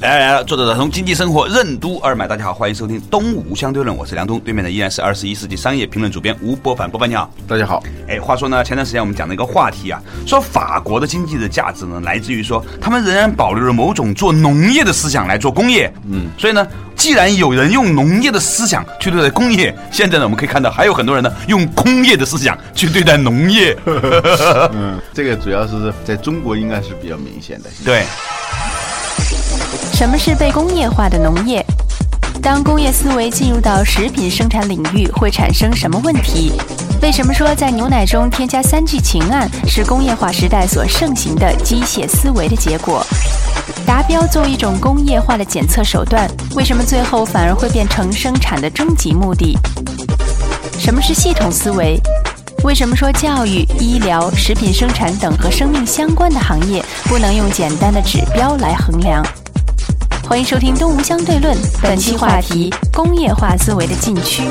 来来来，作者打通经济生活任督二脉，大家好，欢迎收听东吴相对论，我是梁东，对面的依然是二十一世纪商业评论主编吴伯凡，伯凡你好，大家好。哎，话说呢，前段时间我们讲了一个话题啊，说法国的经济的价值呢，来自于说他们仍然保留了某种做农业的思想来做工业，嗯，所以呢，既然有人用农业的思想去对待工业，现在呢，我们可以看到还有很多人呢用工业的思想去对待农业，嗯，这个主要是在中国应该是比较明显的，对。什么是被工业化的农业？当工业思维进入到食品生产领域，会产生什么问题？为什么说在牛奶中添加三聚氰胺是工业化时代所盛行的机械思维的结果？达标作为一种工业化的检测手段，为什么最后反而会变成生产的终极目的？什么是系统思维？为什么说教育、医疗、食品生产等和生命相关的行业不能用简单的指标来衡量？欢迎收听《东吴相对论》，本期话题：工业化思维的禁区。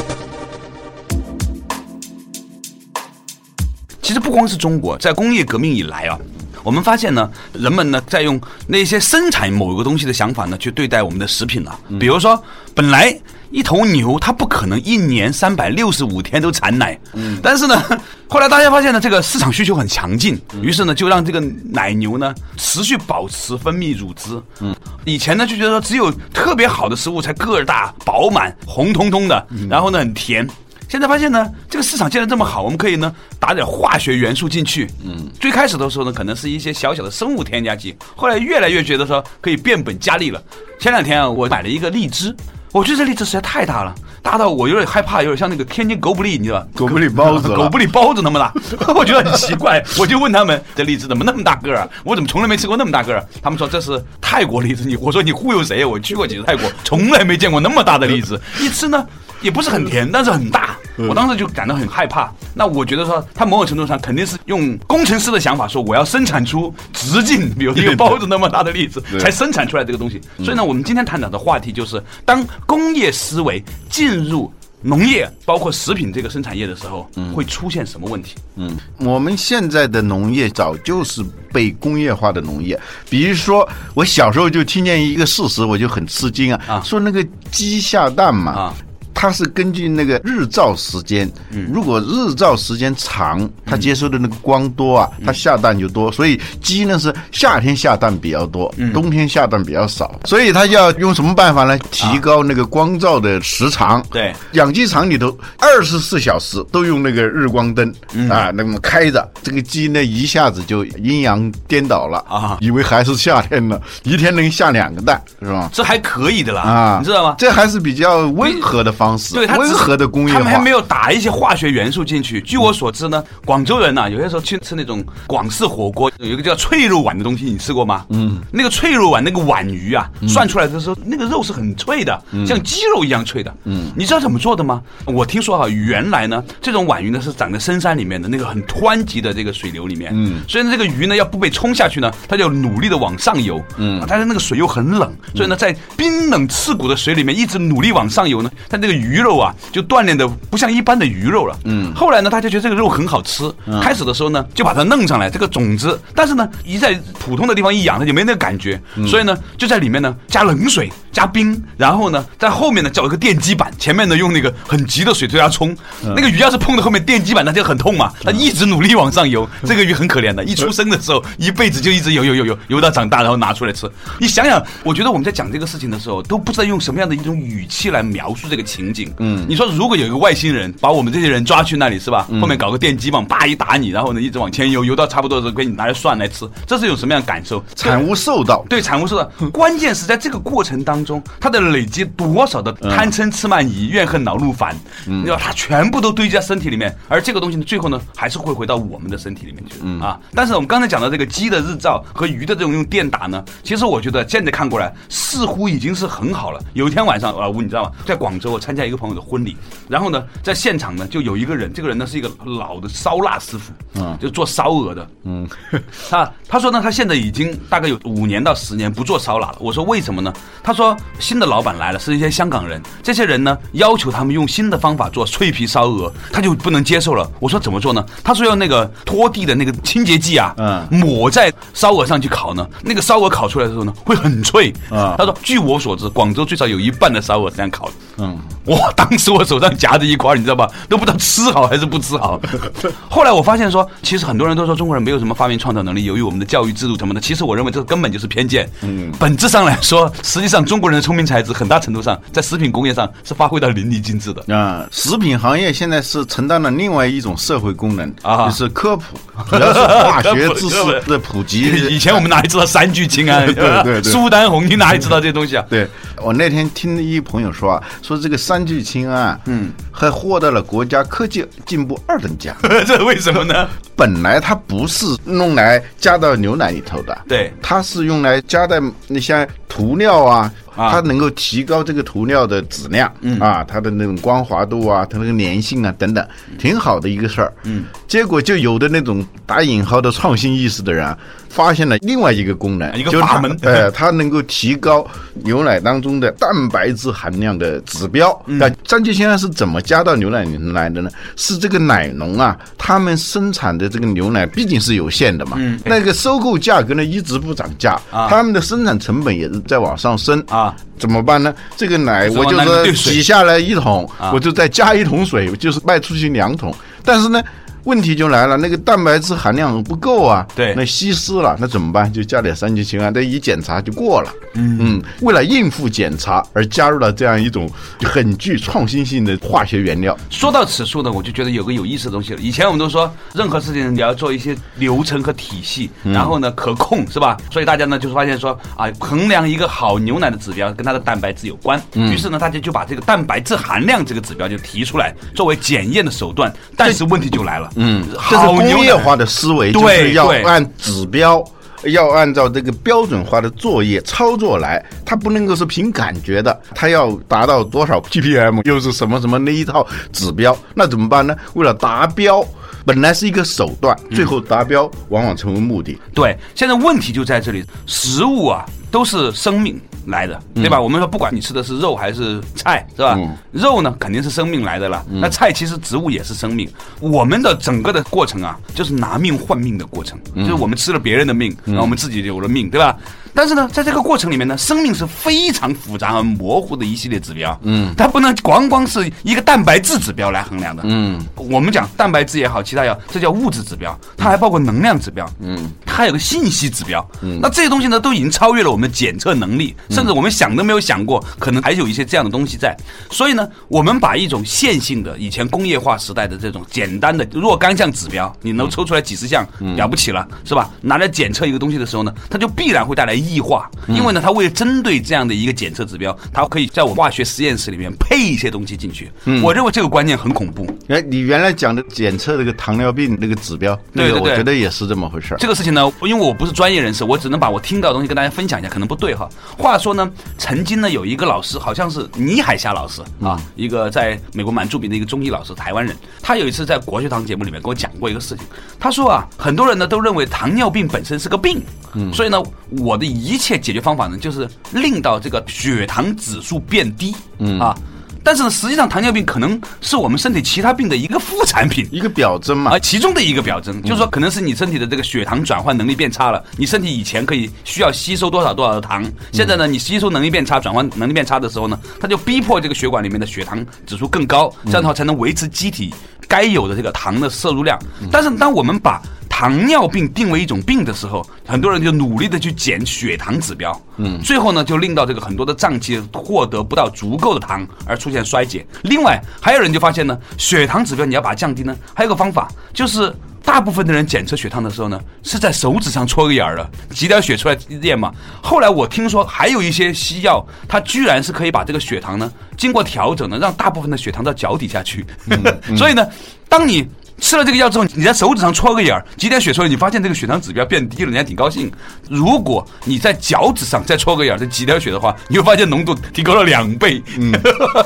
其实不光是中国，在工业革命以来啊，我们发现呢，人们呢在用那些生产某一个东西的想法呢去对待我们的食品了。比如说，本来一头牛它不可能一年三百六十五天都产奶，嗯，但是呢，后来大家发现呢，这个市场需求很强劲，于是呢就让这个奶牛呢持续保持分泌乳汁。嗯，以前呢就觉得说只有特别好的食物才个儿大、饱满、红彤彤的，然后呢很甜。现在发现呢，这个市场既然这么好，我们可以呢打点化学元素进去。嗯，最开始的时候呢，可能是一些小小的生物添加剂，后来越来越觉得说可以变本加厉了。前两天啊，我买了一个荔枝，我觉得这荔枝实在太大了，大到我有点害怕，有点像那个天津狗不理，你知道吧？狗不理包子，狗不理包子那么大，我觉得很奇怪。我就问他们，这荔枝怎么那么大个儿啊？我怎么从来没吃过那么大个儿？他们说这是泰国荔枝。你我说你忽悠谁？我去过几次泰国，从来没见过那么大的荔枝。一吃呢，也不是很甜，但是很大。我当时就感到很害怕。那我觉得说，他某种程度上肯定是用工程师的想法说，我要生产出直径比如一个包子那么大的粒子，才生产出来这个东西。所以呢，我们今天探讨的话题就是，当工业思维进入农业，包括食品这个生产业的时候，会出现什么问题？嗯，我们现在的农业早就是被工业化的农业。比如说，我小时候就听见一个事实，我就很吃惊啊，说那个鸡下蛋嘛。它是根据那个日照时间，如果日照时间长，它接收的那个光多啊，它下蛋就多。所以鸡呢是夏天下蛋比较多，冬天下蛋比较少。所以它要用什么办法呢？提高那个光照的时长。对，养鸡场里头二十四小时都用那个日光灯啊，那么开着，这个鸡呢一下子就阴阳颠倒了啊，以为还是夏天呢，一天能下两个蛋，是吧？这还可以的啦啊，你知道吗？这还是比较温和的方。方式，对，温和的工业他们还没有打一些化学元素进去。据我所知呢，广州人呢，有些时候去吃那种广式火锅，有一个叫脆肉碗的东西，你吃过吗？嗯，那个脆肉碗那个碗鱼啊，涮出来的时候，那个肉是很脆的，像鸡肉一样脆的。嗯，你知道怎么做的吗？我听说哈，原来呢，这种碗鱼呢是长在深山里面的那个很湍急的这个水流里面。嗯，所以呢，这个鱼呢要不被冲下去呢，它就努力的往上游。嗯，但是那个水又很冷，所以呢，在冰冷刺骨的水里面一直努力往上游呢，它那个。鱼肉啊，就锻炼的不像一般的鱼肉了。嗯，后来呢，大家觉得这个肉很好吃。开始的时候呢，就把它弄上来这个种子，但是呢，一在普通的地方一养，它就没那个感觉。所以呢，就在里面呢加冷水、加冰，然后呢，在后面呢叫一个电击板，前面呢用那个很急的水对它冲。那个鱼要是碰到后面电击板，那就很痛嘛。它一直努力往上游，这个鱼很可怜的，一出生的时候一辈子就一直游游游游游到长大，然后拿出来吃。你想想，我觉得我们在讲这个事情的时候，都不知道用什么样的一种语气来描述这个情。景，嗯，你说如果有一个外星人把我们这些人抓去那里是吧？后面搞个电击棒，叭一打你，然后呢一直往前游，游到差不多的时候给你拿来涮来吃，这是一种什么样的感受？惨无受到，对，惨无受到。关键是在这个过程当中。中，他的累积多少的贪嗔痴慢疑、怨恨恼怒烦，你知道，他全部都堆积在身体里面，而这个东西呢，最后呢，还是会回到我们的身体里面去啊。但是我们刚才讲的这个鸡的日照和鱼的这种用电打呢，其实我觉得现在看过来，似乎已经是很好了。有一天晚上，老吴你知道吗？在广州，我参加一个朋友的婚礼，然后呢，在现场呢，就有一个人，这个人呢是一个老的烧腊师傅，嗯，就做烧鹅的，嗯，他他说呢，他现在已经大概有五年到十年不做烧腊了。我说为什么呢？他说新的老板来了，是一些香港人，这些人呢要求他们用新的方法做脆皮烧鹅，他就不能接受了。我说怎么做呢？他说用那个拖地的那个清洁剂啊，嗯，抹在烧鹅上去烤呢，那个烧鹅烤出来的时候呢会很脆啊。他说据我所知，广州最少有一半的烧鹅这样烤的，嗯，哇，当时我手上夹着一块，你知道吧？都不知道吃好还是不吃好。后来我发现说，其实很多人都说中国人没有什么发明创造能力，由于我们的教育制度什么的。其实我认为这根本就是偏见。嗯，本质上来说，实际上中国人的聪明才智很大程度上在食品工业上是发挥到淋漓尽致的。啊，食品行业现在是承担了另外一种社会功能啊，就是科普，主要是化学知识的普及。以前我们哪里知道三聚氰胺？对对对，苏丹红，你哪里知道这些东西啊？对，我那天听一朋友说啊，说这个三聚氰胺，嗯，还获得了国家科技进步二等奖。这为什么呢？本来它不是弄来加到牛奶里头的，对，它是用来加在那些涂料啊。它能够提高这个涂料的质量，啊，它的那种光滑度啊，它那个粘性啊等等，挺好的一个事儿。嗯，结果就有的那种打引号的创新意识的人，发现了另外一个功能，一个阀门，呃，它能够提高牛奶当中的蛋白质含量的指标。那三聚氰胺是怎么加到牛奶里来的呢？是这个奶农啊，他们生产的这个牛奶毕竟是有限的嘛，那个收购价格呢一直不涨价，他们的生产成本也是在往上升啊。怎么办呢？这个奶我就是挤下来一桶，我就再加一桶水，就是卖出去两桶。但是呢。问题就来了，那个蛋白质含量不够啊，对，那稀释了，那怎么办？就加点三聚氰胺，这一检查就过了。嗯嗯，为了应付检查而加入了这样一种很具创新性的化学原料。说到此处呢，我就觉得有个有意思的东西了。以前我们都说，任何事情你要做一些流程和体系，然后呢可控，是吧？所以大家呢就是发现说啊，衡量一个好牛奶的指标跟它的蛋白质有关。于是呢，大家就把这个蛋白质含量这个指标就提出来作为检验的手段。但是问题就来了。嗯，这是工业化的思维，就是要按指标，要按照这个标准化的作业操作来，它不能够是凭感觉的，它要达到多少 ppm，又是什么什么那一套指标，那怎么办呢？为了达标，本来是一个手段，最后达标往往成为目的。对，现在问题就在这里，食物啊。都是生命来的，对吧？我们说，不管你吃的是肉还是菜，是吧？肉呢，肯定是生命来的了。那菜其实植物也是生命。我们的整个的过程啊，就是拿命换命的过程，就是我们吃了别人的命，然后我们自己有了命，对吧？但是呢，在这个过程里面呢，生命是非常复杂和模糊的一系列指标。嗯，它不能光光是一个蛋白质指标来衡量的。嗯，我们讲蛋白质也好，其他也好，这叫物质指标，它还包括能量指标。嗯，它还有个信息指标。嗯，那这些东西呢，都已经超越了我们检测能力，甚至我们想都没有想过，可能还有一些这样的东西在。所以呢，我们把一种线性的以前工业化时代的这种简单的若干项指标，你能抽出来几十项，了不起了，是吧？拿来检测一个东西的时候呢，它就必然会带来。异化，因为呢，它为了针对这样的一个检测指标，它可以在我化学实验室里面配一些东西进去。我认为这个观念很恐怖。哎，你原来讲的检测这个糖尿病那个指标，对对对，我觉得也是这么回事这个事情呢，因为我不是专业人士，我只能把我听到的东西跟大家分享一下，可能不对哈。话说呢，曾经呢有一个老师，好像是倪海霞老师啊，一个在美国蛮著名的一个中医老师，台湾人。他有一次在国学堂节目里面跟我讲过一个事情，他说啊，很多人呢都认为糖尿病本身是个病，嗯，所以呢，我的。一切解决方法呢，就是令到这个血糖指数变低，嗯。啊，但是呢，实际上糖尿病可能是我们身体其他病的一个副产品，一个表征嘛，啊，其中的一个表征，就是说可能是你身体的这个血糖转换能力变差了，你身体以前可以需要吸收多少多少的糖，现在呢，你吸收能力变差，转换能力变差的时候呢，它就逼迫这个血管里面的血糖指数更高，这样的话才能维持机体该有的这个糖的摄入量。但是当我们把糖尿病定为一种病的时候，很多人就努力的去减血糖指标，嗯，最后呢就令到这个很多的脏器获得不到足够的糖而出现衰竭。另外还有人就发现呢，血糖指标你要把它降低呢，还有个方法就是大部分的人检测血糖的时候呢，是在手指上戳个眼儿的，挤点血出来验嘛。后来我听说还有一些西药，它居然是可以把这个血糖呢，经过调整呢，让大部分的血糖到脚底下去。所以呢，当你。吃了这个药之后，你在手指上戳个眼儿，几点血出来，你发现这个血糖指标变低了，人家挺高兴。如果你在脚趾上再戳个眼儿，这几点血的话，你会发现浓度提高了两倍。嗯，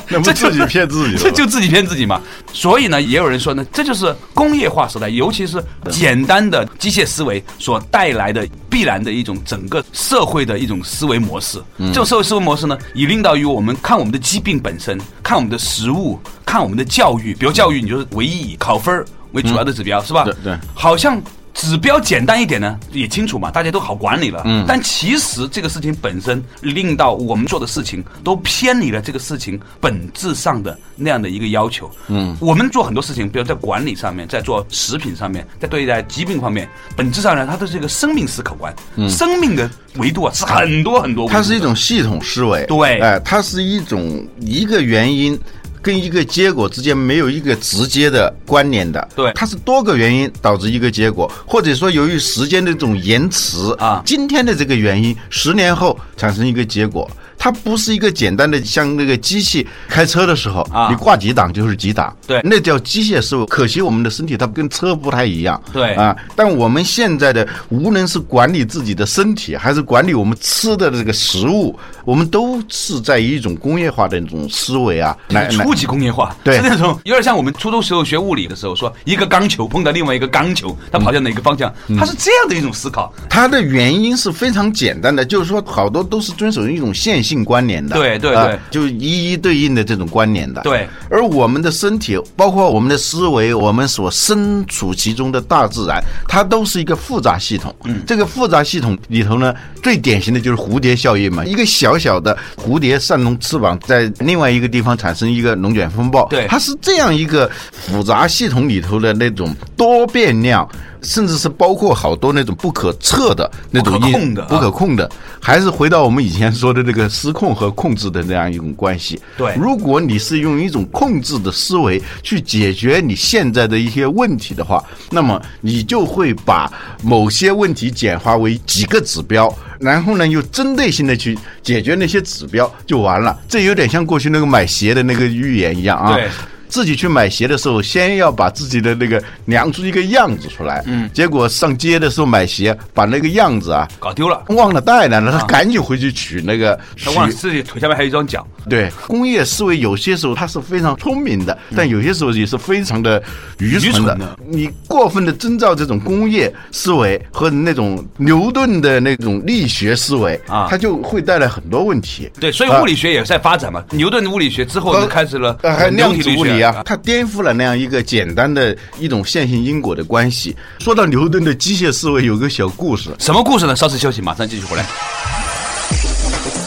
那不 自己骗自己，这就自己骗自己嘛。所以呢，也有人说呢，这就是工业化时代，尤其是简单的机械思维所带来的必然的一种整个社会的一种思维模式。这种社会思维模式呢，以领导于我们看我们的疾病本身，看我们的食物，看我们的教育。比如教育，你就是唯一以考分。为主要的指标是吧？对对，好像指标简单一点呢，也清楚嘛，大家都好管理了。嗯，但其实这个事情本身令到我们做的事情都偏离了这个事情本质上的那样的一个要求。嗯，我们做很多事情，比如在管理上面，在做食品上面，在对待疾病方面，本质上呢，它都是一个生命思考观。嗯，生命的维度啊是很多很多。它是一种系统思维。对，哎，它是一种一个原因。跟一个结果之间没有一个直接的关联的，对，它是多个原因导致一个结果，或者说由于时间的这种延迟啊，今天的这个原因，十年后产生一个结果。它不是一个简单的像那个机器开车的时候啊，你挂几档就是几档，对，那叫机械思维。可惜我们的身体它跟车不太一样，对啊。但我们现在的无论是管理自己的身体，还是管理我们吃的这个食物，我们都是在一种工业化的那种思维啊，来初级工业化，对，是那种有点像我们初中时候学物理的时候说，一个钢球碰到另外一个钢球，它跑向哪个方向，它是这样的一种思考。它的原因是非常简单的，就是说好多都是遵守一种线性。性关联的，对对对，就一一对应的这种关联的，对。而我们的身体，包括我们的思维，我们所身处其中的大自然，它都是一个复杂系统。嗯，这个复杂系统里头呢，最典型的就是蝴蝶效应嘛。一个小小的蝴蝶扇动翅膀，在另外一个地方产生一个龙卷风暴，对，它是这样一个复杂系统里头的那种多变量。甚至是包括好多那种不可测的那种因不可控的，还是回到我们以前说的这个失控和控制的这样一种关系。对，如果你是用一种控制的思维去解决你现在的一些问题的话，那么你就会把某些问题简化为几个指标，然后呢又针对性的去解决那些指标就完了。这有点像过去那个买鞋的那个预言一样啊。对。自己去买鞋的时候，先要把自己的那个量出一个样子出来。嗯，结果上街的时候买鞋，把那个样子啊搞丢了，忘了带了，他赶紧回去取那个。他忘了自己腿下面还有一双脚。对，工业思维有些时候它是非常聪明的，但有些时候也是非常的愚蠢的。你过分的遵照这种工业思维和那种牛顿的那种力学思维啊，它就会带来很多问题。对，所以物理学也在发展嘛。牛顿的物理学之后就开始了量子物理。啊，它颠覆了那样一个简单的一种线性因果的关系。说到牛顿的机械思维，有个小故事。什么故事呢？稍事休息，马上继续回来。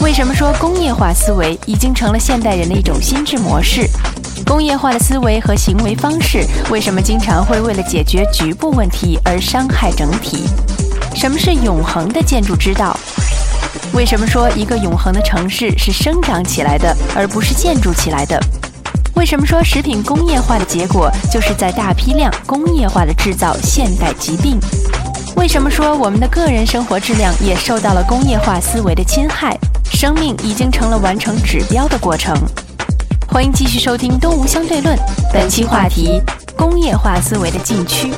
为什么说工业化思维已经成了现代人的一种心智模式？工业化的思维和行为方式为什么经常会为了解决局部问题而伤害整体？什么是永恒的建筑之道？为什么说一个永恒的城市是生长起来的，而不是建筑起来的？为什么说食品工业化的结果就是在大批量工业化的制造现代疾病？为什么说我们的个人生活质量也受到了工业化思维的侵害？生命已经成了完成指标的过程。欢迎继续收听《东吴相对论》，本期话题：工业化思维的禁区。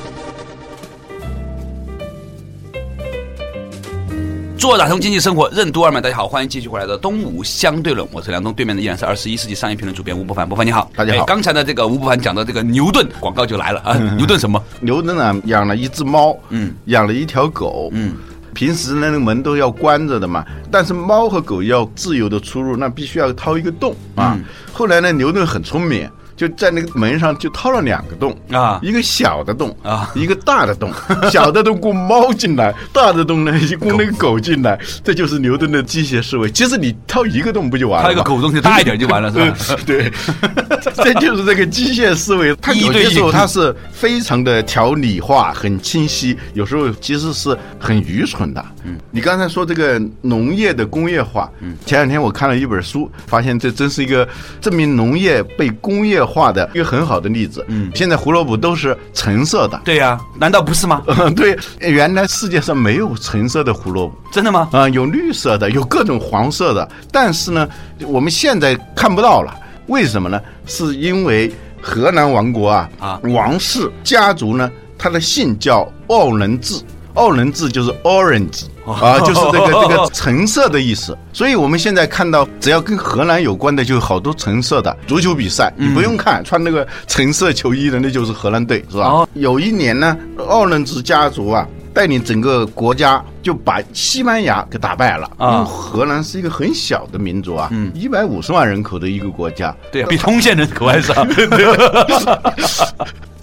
做打通经济生活任督二脉，大家好，欢迎继续回来的东吴相对论，我是梁东，对面的依然是二十一世纪商业评论主编吴伯凡，伯凡你好，大家好。刚才的这个吴伯凡讲的这个牛顿广告就来了啊，牛顿什么？牛顿呢养了一只猫，嗯，养了一条狗，嗯，平时那个门都要关着的嘛，但是猫和狗要自由的出入，那必须要掏一个洞啊。后来呢，牛顿很聪明。就在那个门上就掏了两个洞啊，一个小的洞啊，一个大的洞。小的洞供猫进来，大的洞呢供那个狗进来。这就是牛顿的机械思维。其实你掏一个洞不就完了？掏一个狗洞就大一点就完了，是吧？对，这就是这个机械思维。它有些时候它是非常的条理化、很清晰，有时候其实是很愚蠢的。嗯，你刚才说这个农业的工业化，嗯，前两天我看了一本书，发现这真是一个证明农业被工业。化的一个很好的例子。嗯，现在胡萝卜都是橙色的。对呀，难道不是吗？对，原来世界上没有橙色的胡萝卜，真的吗？啊，有绿色的，有各种黄色的，但是呢，我们现在看不到了。为什么呢？是因为荷兰王国啊，啊，王室家族呢，他的姓叫奥伦治，奥伦治就是 orange。啊，就是这个这个橙色的意思，所以我们现在看到，只要跟荷兰有关的，就有好多橙色的足球比赛，你不用看，穿那个橙色球衣的，那就是荷兰队，是吧？有一年呢，奥伦兹家族啊，带领整个国家就把西班牙给打败了。啊，荷兰是一个很小的民族啊，一百五十万人口的一个国家，对，比通县人口还少。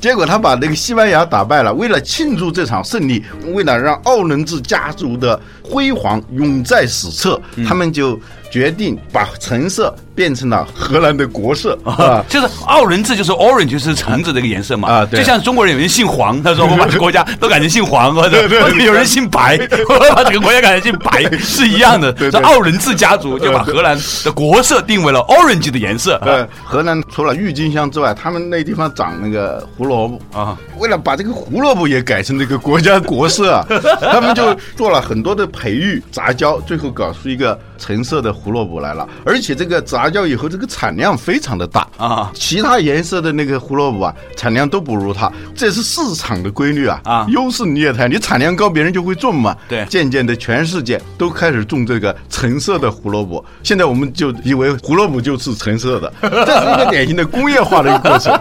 结果他把那个西班牙打败了。为了庆祝这场胜利，为了让奥伦治家族的辉煌永在史册，他们就。决定把橙色变成了荷兰的国色。啊，就是奥伦治，就是 orange，就是橙子这个颜色嘛。啊，就像中国人有人姓黄，他说我把国家 都改成姓黄，或者有人姓白，我把整个国家改成姓白是一样的。这奥伦治家族就把荷兰的国色定为了 orange 的颜色。对，荷兰除了郁金香之外，他们那地方长那个胡萝卜啊，为了把这个胡萝卜也改成这个国家国色啊，他们就做了很多的培育杂交，最后搞出一个橙色的。胡萝卜来了，而且这个杂交以后，这个产量非常的大啊！其他颜色的那个胡萝卜啊，产量都不如它，这是市场的规律啊！啊，优势劣汰，你产量高，别人就会种嘛。对，渐渐的，全世界都开始种这个橙色的胡萝卜。现在我们就以为胡萝卜就是橙色的，这是一个典型的工业化的一个过程。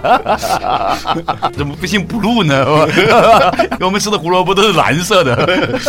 怎么不姓 blue 呢？我们吃的胡萝卜都是蓝色的。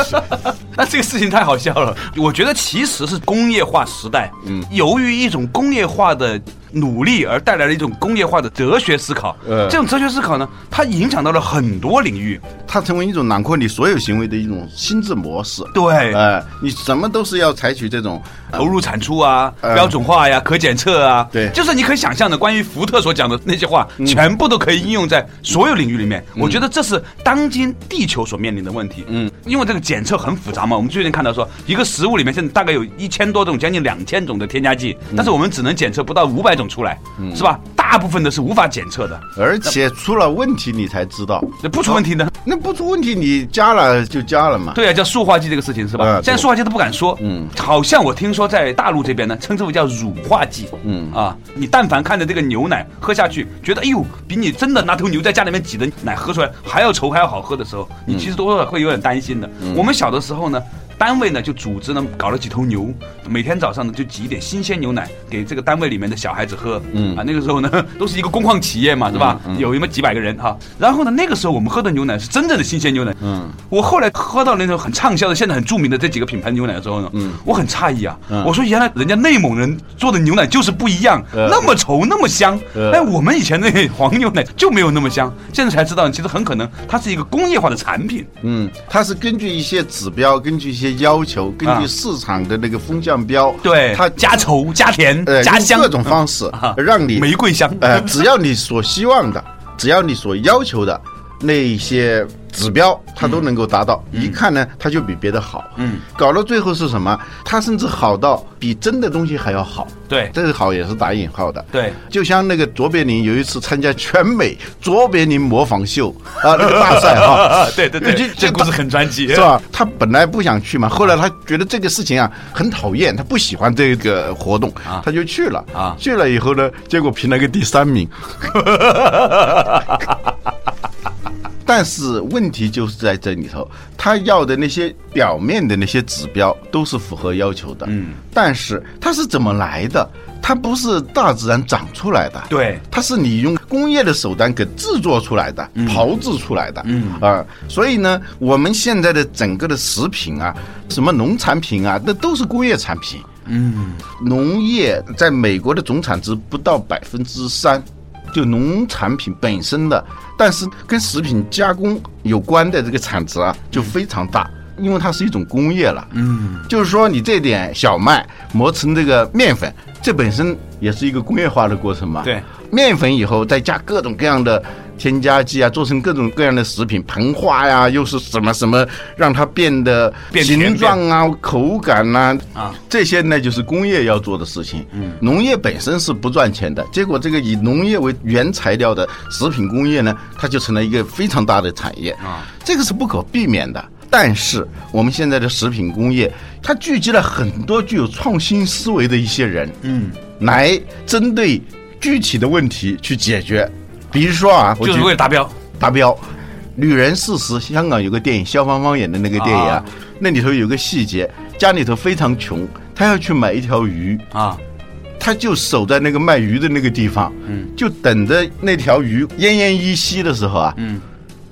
那这个事情太好笑了。我觉得其实是工业化时代，嗯，由于一种工业化的。努力而带来了一种工业化的哲学思考，呃，这种哲学思考呢，它影响到了很多领域，它成为一种囊括你所有行为的一种心智模式。对，哎，你什么都是要采取这种投入产出啊、标准化呀、可检测啊，对，就是你可以想象的，关于福特所讲的那些话，全部都可以应用在所有领域里面。我觉得这是当今地球所面临的问题。嗯，因为这个检测很复杂嘛，我们最近看到说，一个食物里面现在大概有一千多种，将近两千种的添加剂，但是我们只能检测不到五百种。出来，是吧？大部分的是无法检测的，而且出了问题你才知道。那不出问题呢？那不出问题你加了就加了嘛。对啊，叫塑化剂这个事情是吧？现在塑化剂都不敢说。嗯，好像我听说在大陆这边呢，称之为叫乳化剂。嗯啊，你但凡看着这个牛奶喝下去，觉得哎呦，比你真的拿头牛在家里面挤的奶喝出来还要稠还要好喝的时候，你其实多少会有点担心的。我们小的时候呢。单位呢就组织呢搞了几头牛，每天早上呢就挤一点新鲜牛奶给这个单位里面的小孩子喝。嗯啊，那个时候呢 都是一个工矿企业嘛，是吧？嗯有那么几百个人哈。然后呢那个时候我们喝的牛奶是真正的新鲜牛奶。嗯，我后来喝到那种很畅销的、现在很著名的这几个品牌牛奶的时候呢，嗯，我很诧异啊。我说原来人家内蒙人做的牛奶就是不一样，那么稠那么香。哎，我们以前那黄牛奶就没有那么香。现在才知道，其实很可能它是一个工业化的产品。嗯，它是根据一些指标，根据一些。些要求，根据市场的那个风向标，对它加稠、加甜、加香各种方式，让你玫瑰香。呃，只要你所希望的，只要你所要求的那些。指标他都能够达到，一看呢，他就比别的好。嗯，搞到最后是什么？他甚至好到比真的东西还要好。对，这个好也是打引号的。对，就像那个卓别林有一次参加全美卓别林模仿秀啊，那个大赛哈。对对对，这故事很传奇，是吧？他本来不想去嘛，后来他觉得这个事情啊很讨厌，他不喜欢这个活动，他就去了。啊，去了以后呢，结果评了个第三名。但是问题就是在这里头，他要的那些表面的那些指标都是符合要求的，嗯，但是它是怎么来的？它不是大自然长出来的，对，它是你用工业的手段给制作出来的，炮制出来的，嗯。啊，所以呢，我们现在的整个的食品啊，什么农产品啊，那都是工业产品，嗯，农业在美国的总产值不到百分之三。就农产品本身的，但是跟食品加工有关的这个产值啊，就非常大，因为它是一种工业了。嗯，就是说你这点小麦磨成这个面粉，这本身也是一个工业化的过程嘛。对，面粉以后再加各种各样的添加剂啊，做成各种各样的食品，膨化呀，又是什么什么，让它变得形状啊、口感呐啊，这些呢就是工业要做的事情。嗯，农业本身是不赚钱的，结果这个以农业为原材料的食品工业呢，它就成了一个非常大的产业啊，这个是不可避免的。但是我们现在的食品工业，它聚集了很多具有创新思维的一些人，嗯，来针对具体的问题去解决。比如说啊，就是为了达标，达标。女人四十，香港有个电影，萧芳芳演的那个电影啊，那里头有个细节，家里头非常穷，她要去买一条鱼。啊，她就守在那个卖鱼的那个地方，嗯，就等着那条鱼奄奄一息的时候啊，嗯。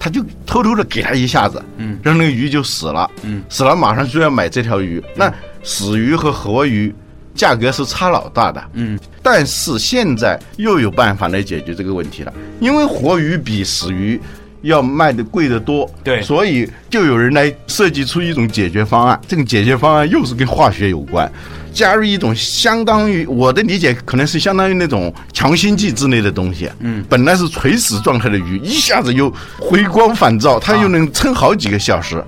他就偷偷的给他一下子，嗯，让那个鱼就死了，嗯，死了马上就要买这条鱼。那死鱼和活鱼价格是差老大的，嗯，但是现在又有办法来解决这个问题了，因为活鱼比死鱼要卖的贵得多，对，所以就有人来设计出一种解决方案。这个解决方案又是跟化学有关。加入一种相当于我的理解，可能是相当于那种强心剂之类的东西。嗯，本来是垂死状态的鱼，一下子又回光返照，它又能撑好几个小时。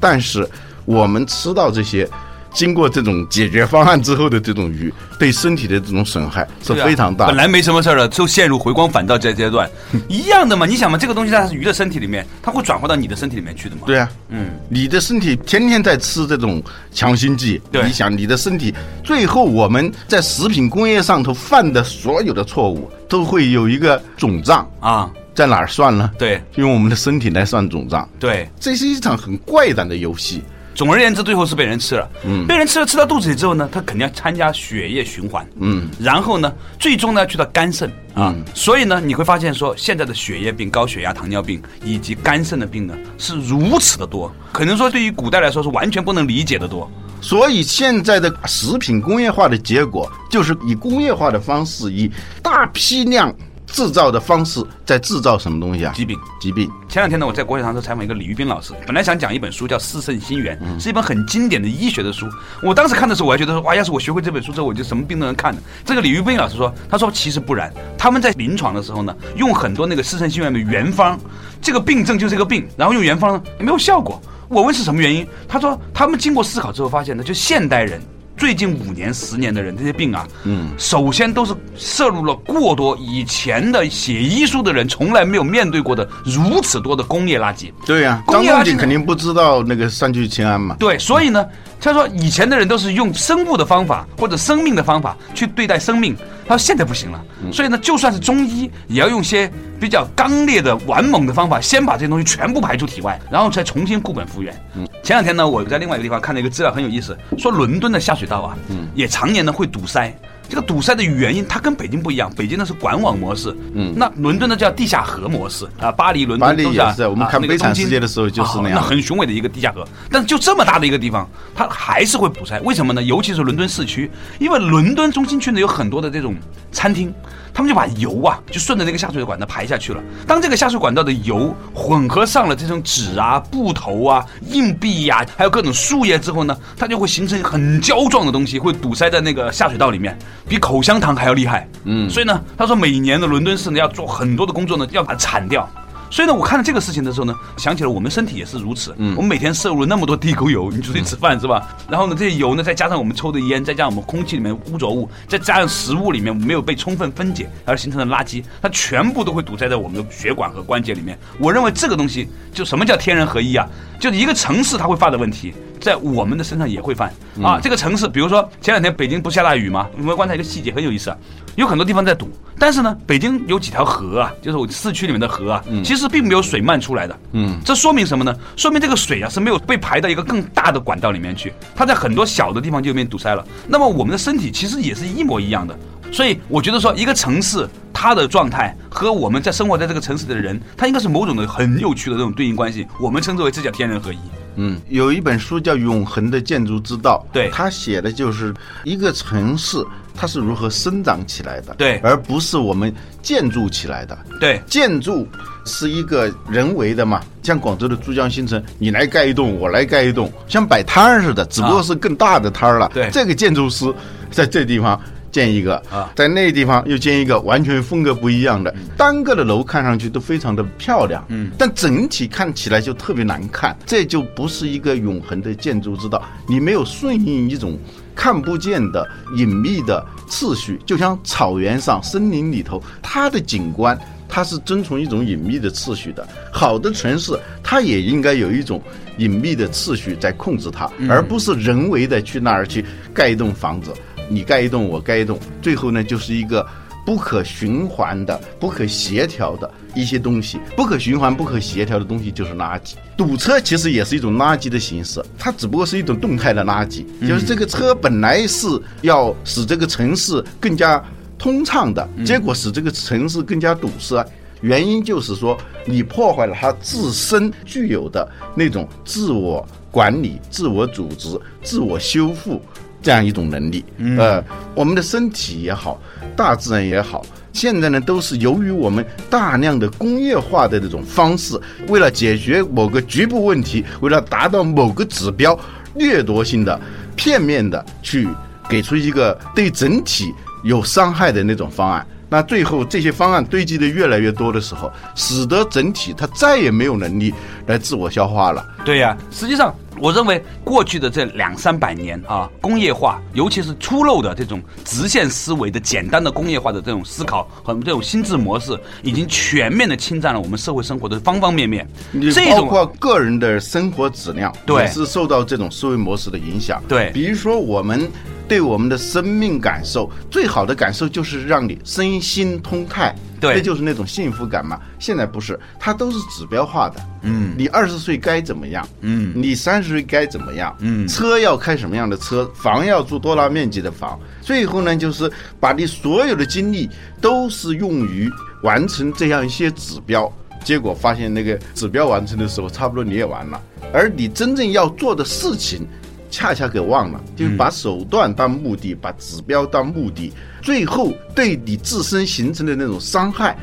但是我们吃到这些。经过这种解决方案之后的这种鱼，对身体的这种损害是非常大。本来没什么事儿了，就陷入回光返照这阶段，一样的嘛。你想嘛，这个东西在鱼的身体里面，它会转化到你的身体里面去的嘛？对啊，嗯，你的身体天天在吃这种强心剂，你想你的身体，最后我们在食品工业上头犯的所有的错误，都会有一个总账啊，在哪儿算呢？对，用我们的身体来算总账。对，这是一场很怪诞的游戏。总而言之，最后是被人吃了。嗯，被人吃了，吃到肚子里之后呢，他肯定要参加血液循环。嗯，然后呢，最终呢，去到肝肾啊。所以呢，你会发现说，现在的血液病、高血压、糖尿病以及肝肾的病呢，是如此的多。可能说，对于古代来说，是完全不能理解的多。所以现在的食品工业化的结果，就是以工业化的方式，以大批量。制造的方式在制造什么东西啊？疾病，疾病。前两天呢，我在国学堂时采访一个李玉斌老师，本来想讲一本书叫《四圣心源》，是一本很经典的医学的书。我当时看的时候，我还觉得说，哇，要是我学会这本书之后，我就什么病都能看了。这个李玉斌老师说，他说其实不然，他们在临床的时候呢，用很多那个四圣心源的原方，这个病症就是一个病，然后用原方呢也没有效果。我问是什么原因，他说他们经过思考之后发现呢，就现代人。最近五年、十年的人，这些病啊，嗯，首先都是摄入了过多以前的写医书的人从来没有面对过的如此多的工业垃圾。对呀，工业垃圾肯定不知道那个三聚氰胺嘛。对，所以呢，他说以前的人都是用生物的方法或者生命的方法去对待生命。他说现在不行了，所以呢，就算是中医，也要用些比较刚烈的、完猛的方法，先把这些东西全部排出体外，然后再重新固本复原。嗯，前两天呢，我在另外一个地方看了一个资料，很有意思，说伦敦的下水道啊，嗯，也常年呢会堵塞。这个堵塞的原因，它跟北京不一样，北京呢是管网模式，嗯，那伦敦呢叫地下河模式啊。巴黎、伦敦都是我们看《悲惨世界》的时候就是那样，那很雄伟的一个地下河。但是就这么大的一个地方，它还是会堵塞，为什么呢？尤其是伦敦市区，因为伦敦中心区呢有很多的这种餐厅。他们就把油啊，就顺着那个下水管道排下去了。当这个下水管道的油混合上了这种纸啊、布头啊、硬币呀，还有各种树叶之后呢，它就会形成很胶状的东西，会堵塞在那个下水道里面，比口香糖还要厉害。嗯，所以呢，他说每年的伦敦市呢要做很多的工作呢，要把它铲掉。所以呢，我看到这个事情的时候呢，想起了我们身体也是如此。嗯，我们每天摄入了那么多地沟油，你出去吃饭是吧？然后呢，这些油呢，再加上我们抽的烟，再加上我们空气里面污浊物，再加上食物里面没有被充分分解而形成的垃圾，它全部都会堵塞在我们的血管和关节里面。我认为这个东西，就什么叫天人合一啊？就是一个城市它会发的问题，在我们的身上也会犯啊。这个城市，比如说前两天北京不下大雨吗？我们观察一个细节很有意思啊。有很多地方在堵，但是呢，北京有几条河啊，就是我市区里面的河啊，其实并没有水漫出来的。嗯，这说明什么呢？说明这个水啊是没有被排到一个更大的管道里面去，它在很多小的地方就被堵塞了。那么我们的身体其实也是一模一样的，所以我觉得说一个城市它的状态和我们在生活在这个城市的人，它应该是某种的很有趣的这种对应关系。我们称之为这叫天人合一。嗯，有一本书叫《永恒的建筑之道》，对。他写的就是一个城市它是如何生长起来的，对，而不是我们建筑起来的，对，建筑是一个人为的嘛，像广州的珠江新城，你来盖一栋，我来盖一栋，像摆摊儿似的，只不过是更大的摊儿了，对，这个建筑师在这地方建一个啊，在那个地方又建一个，完全风格不一样的，单个的楼看上去都非常的漂亮，嗯，但整体看起来就特别难看，这就不是一个永恒的建筑之道。你没有顺应一种看不见的隐秘的次序，就像草原上、森林里头，它的景观它是遵从一种隐秘的次序的。好的城市，它也应该有一种隐秘的次序在控制它，而不是人为的去那儿去盖一栋房子。你盖一栋，我盖一栋，最后呢，就是一个不可循环的、不可协调的一些东西。不可循环、不可协调的东西就是垃圾。堵车其实也是一种垃圾的形式，它只不过是一种动态的垃圾。就是这个车本来是要使这个城市更加通畅的，结果使这个城市更加堵塞。原因就是说，你破坏了它自身具有的那种自我管理、自我组织、自我修复。这样一种能力，呃，我们的身体也好，大自然也好，现在呢都是由于我们大量的工业化的这种方式，为了解决某个局部问题，为了达到某个指标，掠夺性的、片面的去给出一个对整体有伤害的那种方案。那最后这些方案堆积的越来越多的时候，使得整体它再也没有能力来自我消化了。对呀，实际上我认为过去的这两三百年啊，工业化，尤其是粗陋的这种直线思维的简单的工业化的这种思考和这种心智模式，已经全面的侵占了我们社会生活的方方面面。这包括个人的生活质量，对，是受到这种思维模式的影响。对，比如说我们。对我们的生命感受，最好的感受就是让你身心通泰，对，这就是那种幸福感嘛。现在不是，它都是指标化的。嗯，你二十岁该怎么样？嗯，你三十岁该怎么样？嗯，车要开什么样的车？房要住多大面积的房？最后呢，就是把你所有的精力都是用于完成这样一些指标，结果发现那个指标完成的时候，差不多你也完了，而你真正要做的事情。恰恰给忘了，就是把手段当目的，把指标当目的，最后对你自身形成的那种伤害，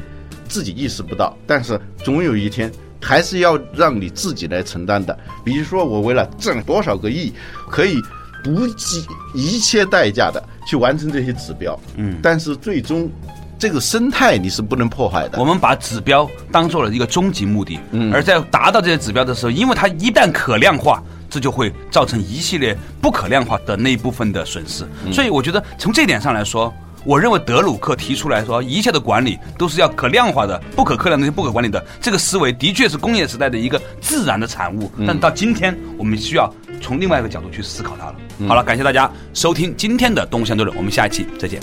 自己意识不到，但是总有一天还是要让你自己来承担的。比如说，我为了挣多少个亿，可以不计一切代价的去完成这些指标，嗯，但是最终这个生态你是不能破坏的。我们把指标当做了一个终极目的，嗯，而在达到这些指标的时候，因为它一旦可量化。这就会造成一系列不可量化的那一部分的损失，所以我觉得从这点上来说，我认为德鲁克提出来说一切的管理都是要可量化的，不可克量那些不可管理的这个思维，的确是工业时代的一个自然的产物。但到今天，我们需要从另外一个角度去思考它了。好了，感谢大家收听今天的东山多论，我们下一期再见。